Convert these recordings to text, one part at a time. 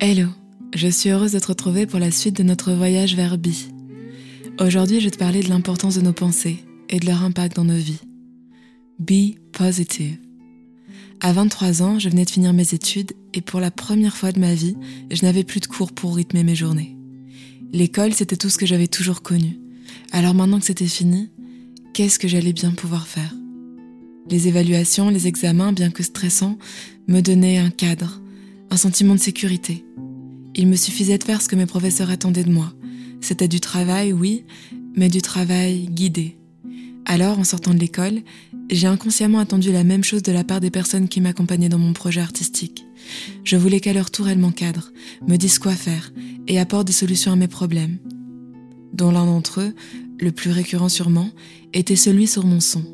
Hello, je suis heureuse de te retrouver pour la suite de notre voyage vers Bi. Aujourd'hui, je vais te parler de l'importance de nos pensées et de leur impact dans nos vies. Be positive. À 23 ans, je venais de finir mes études et pour la première fois de ma vie, je n'avais plus de cours pour rythmer mes journées. L'école, c'était tout ce que j'avais toujours connu. Alors maintenant que c'était fini, qu'est-ce que j'allais bien pouvoir faire? Les évaluations, les examens, bien que stressants, me donnaient un cadre, un sentiment de sécurité. Il me suffisait de faire ce que mes professeurs attendaient de moi. C'était du travail, oui, mais du travail guidé. Alors, en sortant de l'école, j'ai inconsciemment attendu la même chose de la part des personnes qui m'accompagnaient dans mon projet artistique. Je voulais qu'à leur tour elles m'encadrent, me disent quoi faire et apportent des solutions à mes problèmes. Dont l'un d'entre eux, le plus récurrent sûrement, était celui sur mon son.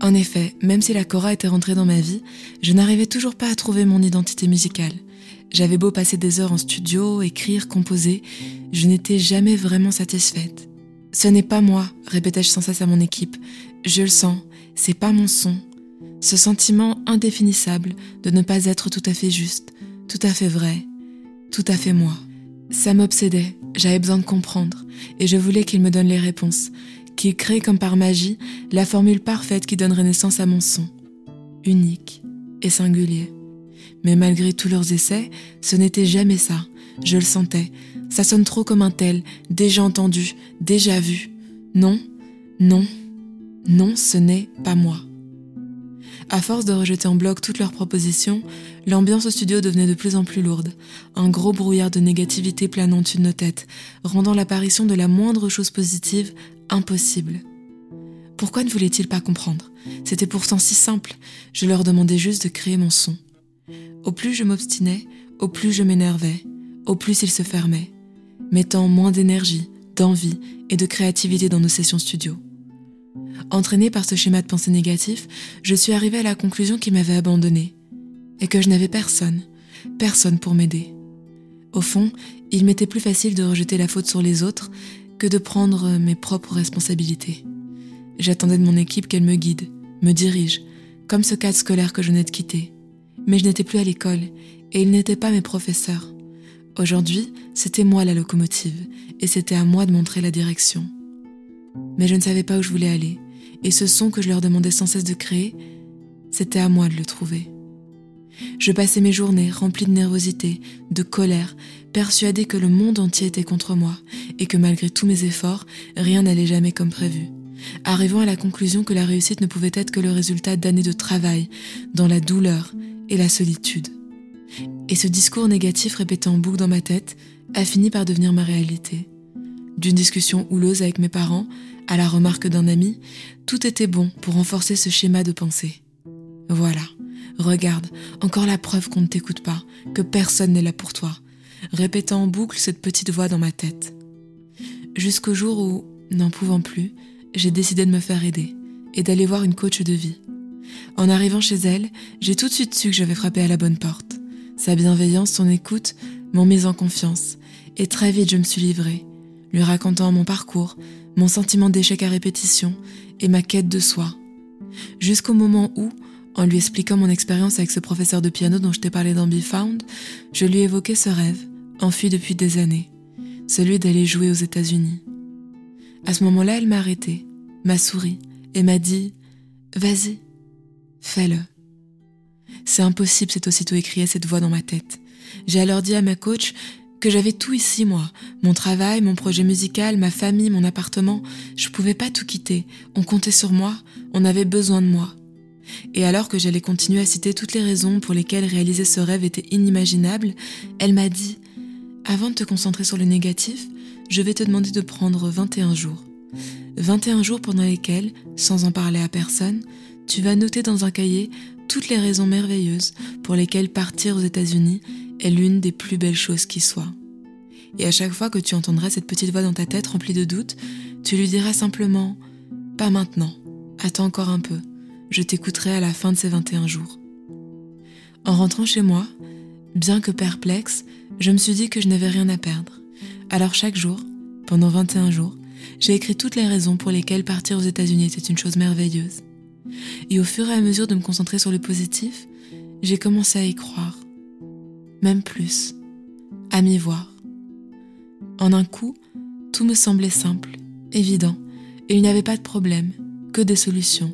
En effet, même si la Cora était rentrée dans ma vie, je n'arrivais toujours pas à trouver mon identité musicale. J'avais beau passer des heures en studio, écrire, composer, je n'étais jamais vraiment satisfaite. Ce n'est pas moi, répétais-je sans cesse à mon équipe. Je le sens, c'est pas mon son. Ce sentiment indéfinissable de ne pas être tout à fait juste, tout à fait vrai, tout à fait moi. Ça m'obsédait, j'avais besoin de comprendre, et je voulais qu'il me donne les réponses, qu'il crée comme par magie la formule parfaite qui donnerait naissance à mon son, unique et singulier. Mais malgré tous leurs essais, ce n'était jamais ça. Je le sentais. Ça sonne trop comme un tel, déjà entendu, déjà vu. Non, non, non, ce n'est pas moi. À force de rejeter en bloc toutes leurs propositions, l'ambiance au studio devenait de plus en plus lourde, un gros brouillard de négativité planant de nos têtes, rendant l'apparition de la moindre chose positive impossible. Pourquoi ne voulaient-ils pas comprendre? C'était pourtant si simple, je leur demandais juste de créer mon son. Au plus je m'obstinais, au plus je m'énervais, au plus ils se fermaient, mettant moins d'énergie, d'envie et de créativité dans nos sessions studio. Entraînée par ce schéma de pensée négatif, je suis arrivée à la conclusion qu'ils m'avaient abandonnée et que je n'avais personne, personne pour m'aider. Au fond, il m'était plus facile de rejeter la faute sur les autres que de prendre mes propres responsabilités. J'attendais de mon équipe qu'elle me guide, me dirige, comme ce cadre scolaire que je venais de quitter. Mais je n'étais plus à l'école et ils n'étaient pas mes professeurs. Aujourd'hui, c'était moi la locomotive et c'était à moi de montrer la direction. Mais je ne savais pas où je voulais aller et ce son que je leur demandais sans cesse de créer, c'était à moi de le trouver. Je passais mes journées remplies de nervosité, de colère, persuadée que le monde entier était contre moi et que malgré tous mes efforts, rien n'allait jamais comme prévu. Arrivant à la conclusion que la réussite ne pouvait être que le résultat d'années de travail, dans la douleur et la solitude. Et ce discours négatif répété en boucle dans ma tête a fini par devenir ma réalité. D'une discussion houleuse avec mes parents à la remarque d'un ami, tout était bon pour renforcer ce schéma de pensée. Voilà, regarde, encore la preuve qu'on ne t'écoute pas, que personne n'est là pour toi, répétant en boucle cette petite voix dans ma tête. Jusqu'au jour où, n'en pouvant plus, j'ai décidé de me faire aider et d'aller voir une coach de vie. En arrivant chez elle, j'ai tout de suite su que j'avais frappé à la bonne porte. Sa bienveillance, son écoute m'ont mise en confiance, et très vite je me suis livrée, lui racontant mon parcours, mon sentiment d'échec à répétition et ma quête de soi. Jusqu'au moment où, en lui expliquant mon expérience avec ce professeur de piano dont je t'ai parlé dans Be Found, je lui évoquais ce rêve, enfui depuis des années, celui d'aller jouer aux États-Unis. À ce moment-là, elle m'a arrêté, m'a souri et m'a dit Vas-y, fais-le. C'est impossible, c'est aussitôt écrié cette voix dans ma tête. J'ai alors dit à ma coach que j'avais tout ici, moi. Mon travail, mon projet musical, ma famille, mon appartement. Je pouvais pas tout quitter. On comptait sur moi. On avait besoin de moi. Et alors que j'allais continuer à citer toutes les raisons pour lesquelles réaliser ce rêve était inimaginable, elle m'a dit Avant de te concentrer sur le négatif, je vais te demander de prendre 21 jours. 21 jours pendant lesquels, sans en parler à personne, tu vas noter dans un cahier toutes les raisons merveilleuses pour lesquelles partir aux États-Unis est l'une des plus belles choses qui soient. Et à chaque fois que tu entendras cette petite voix dans ta tête remplie de doutes, tu lui diras simplement ⁇ Pas maintenant, attends encore un peu, je t'écouterai à la fin de ces 21 jours. ⁇ En rentrant chez moi, bien que perplexe, je me suis dit que je n'avais rien à perdre. Alors chaque jour, pendant 21 jours, j'ai écrit toutes les raisons pour lesquelles partir aux États-Unis était une chose merveilleuse. Et au fur et à mesure de me concentrer sur le positif, j'ai commencé à y croire. Même plus. à m'y voir. En un coup, tout me semblait simple, évident, et il n'y avait pas de problème, que des solutions.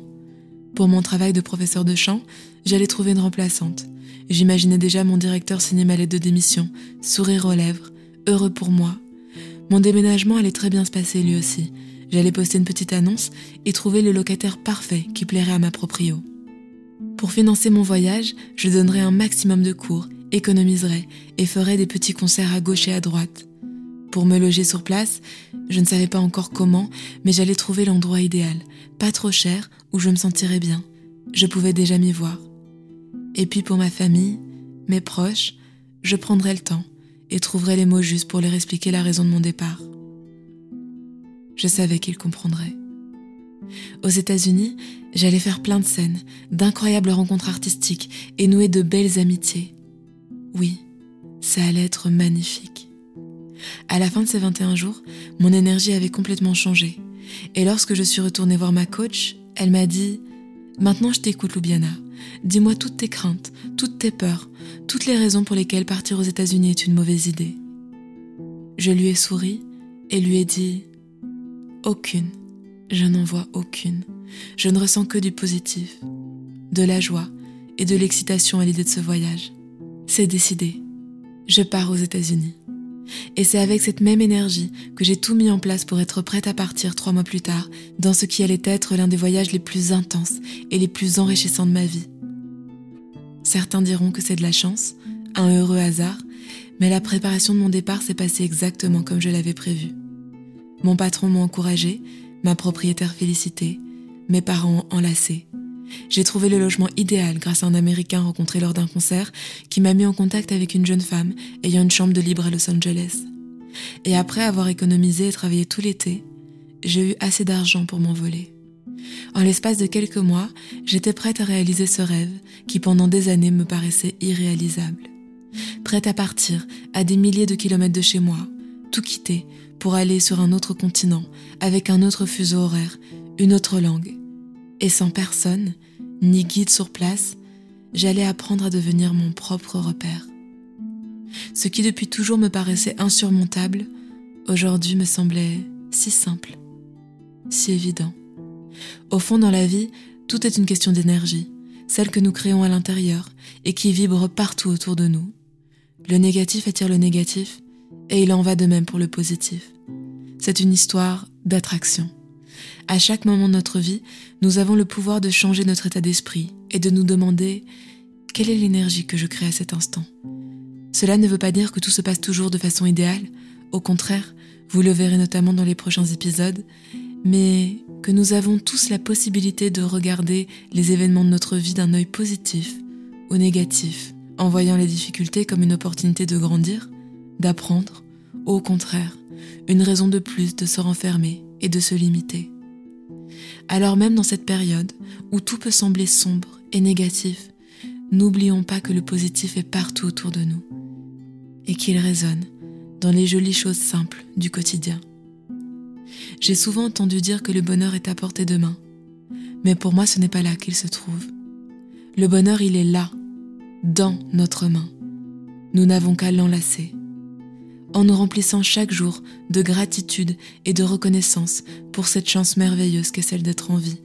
Pour mon travail de professeur de chant, j'allais trouver une remplaçante. J'imaginais déjà mon directeur signer ma lettre de démission, sourire aux lèvres, heureux pour moi. Mon déménagement allait très bien se passer lui aussi. J'allais poster une petite annonce et trouver le locataire parfait qui plairait à ma proprio. Pour financer mon voyage, je donnerais un maximum de cours, économiserais et ferais des petits concerts à gauche et à droite. Pour me loger sur place, je ne savais pas encore comment, mais j'allais trouver l'endroit idéal, pas trop cher, où je me sentirais bien. Je pouvais déjà m'y voir. Et puis pour ma famille, mes proches, je prendrais le temps et trouverais les mots justes pour leur expliquer la raison de mon départ. Je savais qu'ils comprendraient. Aux États-Unis, j'allais faire plein de scènes, d'incroyables rencontres artistiques et nouer de belles amitiés. Oui, ça allait être magnifique. À la fin de ces 21 jours, mon énergie avait complètement changé. Et lorsque je suis retournée voir ma coach, elle m'a dit Maintenant je t'écoute, Loubiana. Dis-moi toutes tes craintes, toutes tes peurs, toutes les raisons pour lesquelles partir aux États-Unis est une mauvaise idée. Je lui ai souri et lui ai dit Aucune. Je n'en vois aucune. Je ne ressens que du positif, de la joie et de l'excitation à l'idée de ce voyage. C'est décidé. Je pars aux États-Unis. Et c'est avec cette même énergie que j'ai tout mis en place pour être prête à partir trois mois plus tard dans ce qui allait être l'un des voyages les plus intenses et les plus enrichissants de ma vie. Certains diront que c'est de la chance, un heureux hasard, mais la préparation de mon départ s'est passée exactement comme je l'avais prévu. Mon patron m'a encouragé, ma propriétaire félicité, mes parents enlacés. J'ai trouvé le logement idéal grâce à un Américain rencontré lors d'un concert qui m'a mis en contact avec une jeune femme ayant une chambre de libre à Los Angeles. Et après avoir économisé et travaillé tout l'été, j'ai eu assez d'argent pour m'envoler. En l'espace de quelques mois, j'étais prête à réaliser ce rêve qui pendant des années me paraissait irréalisable. Prête à partir à des milliers de kilomètres de chez moi, tout quitter pour aller sur un autre continent, avec un autre fuseau horaire, une autre langue, et sans personne, ni guide sur place, j'allais apprendre à devenir mon propre repère. Ce qui depuis toujours me paraissait insurmontable, aujourd'hui me semblait si simple, si évident. Au fond, dans la vie, tout est une question d'énergie, celle que nous créons à l'intérieur et qui vibre partout autour de nous. Le négatif attire le négatif, et il en va de même pour le positif. C'est une histoire d'attraction. À chaque moment de notre vie, nous avons le pouvoir de changer notre état d'esprit et de nous demander quelle est l'énergie que je crée à cet instant. Cela ne veut pas dire que tout se passe toujours de façon idéale, au contraire, vous le verrez notamment dans les prochains épisodes, mais que nous avons tous la possibilité de regarder les événements de notre vie d'un œil positif ou négatif, en voyant les difficultés comme une opportunité de grandir, d'apprendre, ou au contraire, une raison de plus de se renfermer et de se limiter. Alors même dans cette période où tout peut sembler sombre et négatif, n'oublions pas que le positif est partout autour de nous et qu'il résonne dans les jolies choses simples du quotidien. J'ai souvent entendu dire que le bonheur est à portée de main, mais pour moi ce n'est pas là qu'il se trouve. Le bonheur il est là, dans notre main. Nous n'avons qu'à l'enlacer en nous remplissant chaque jour de gratitude et de reconnaissance pour cette chance merveilleuse qu'est celle d'être en vie,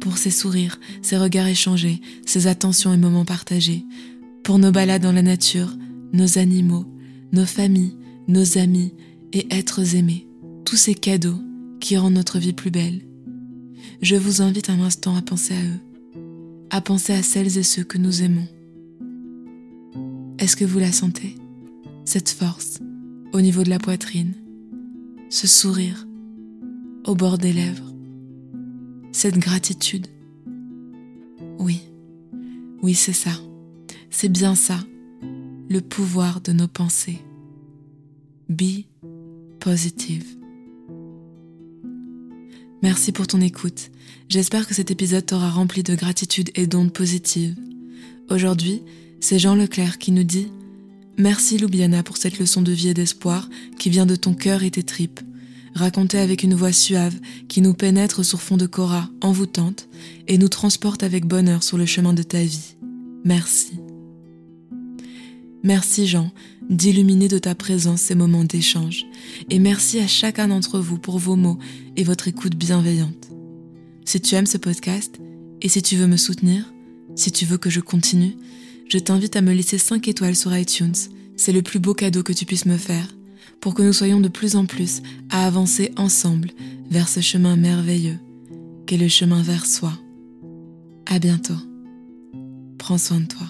pour ces sourires, ces regards échangés, ces attentions et moments partagés, pour nos balades dans la nature, nos animaux, nos familles, nos amis et êtres aimés, tous ces cadeaux qui rendent notre vie plus belle. Je vous invite un instant à penser à eux, à penser à celles et ceux que nous aimons. Est-ce que vous la sentez, cette force? Au niveau de la poitrine, ce sourire au bord des lèvres, cette gratitude. Oui, oui c'est ça, c'est bien ça, le pouvoir de nos pensées. Be positive. Merci pour ton écoute. J'espère que cet épisode t'aura rempli de gratitude et d'ondes positives. Aujourd'hui, c'est Jean Leclerc qui nous dit Merci Loubiana pour cette leçon de vie et d'espoir qui vient de ton cœur et tes tripes, racontée avec une voix suave qui nous pénètre sur fond de cora envoûtante et nous transporte avec bonheur sur le chemin de ta vie. Merci. Merci Jean d'illuminer de ta présence ces moments d'échange. Et merci à chacun d'entre vous pour vos mots et votre écoute bienveillante. Si tu aimes ce podcast et si tu veux me soutenir, si tu veux que je continue, je t'invite à me laisser 5 étoiles sur iTunes. C'est le plus beau cadeau que tu puisses me faire pour que nous soyons de plus en plus à avancer ensemble vers ce chemin merveilleux qu'est le chemin vers soi. À bientôt. Prends soin de toi.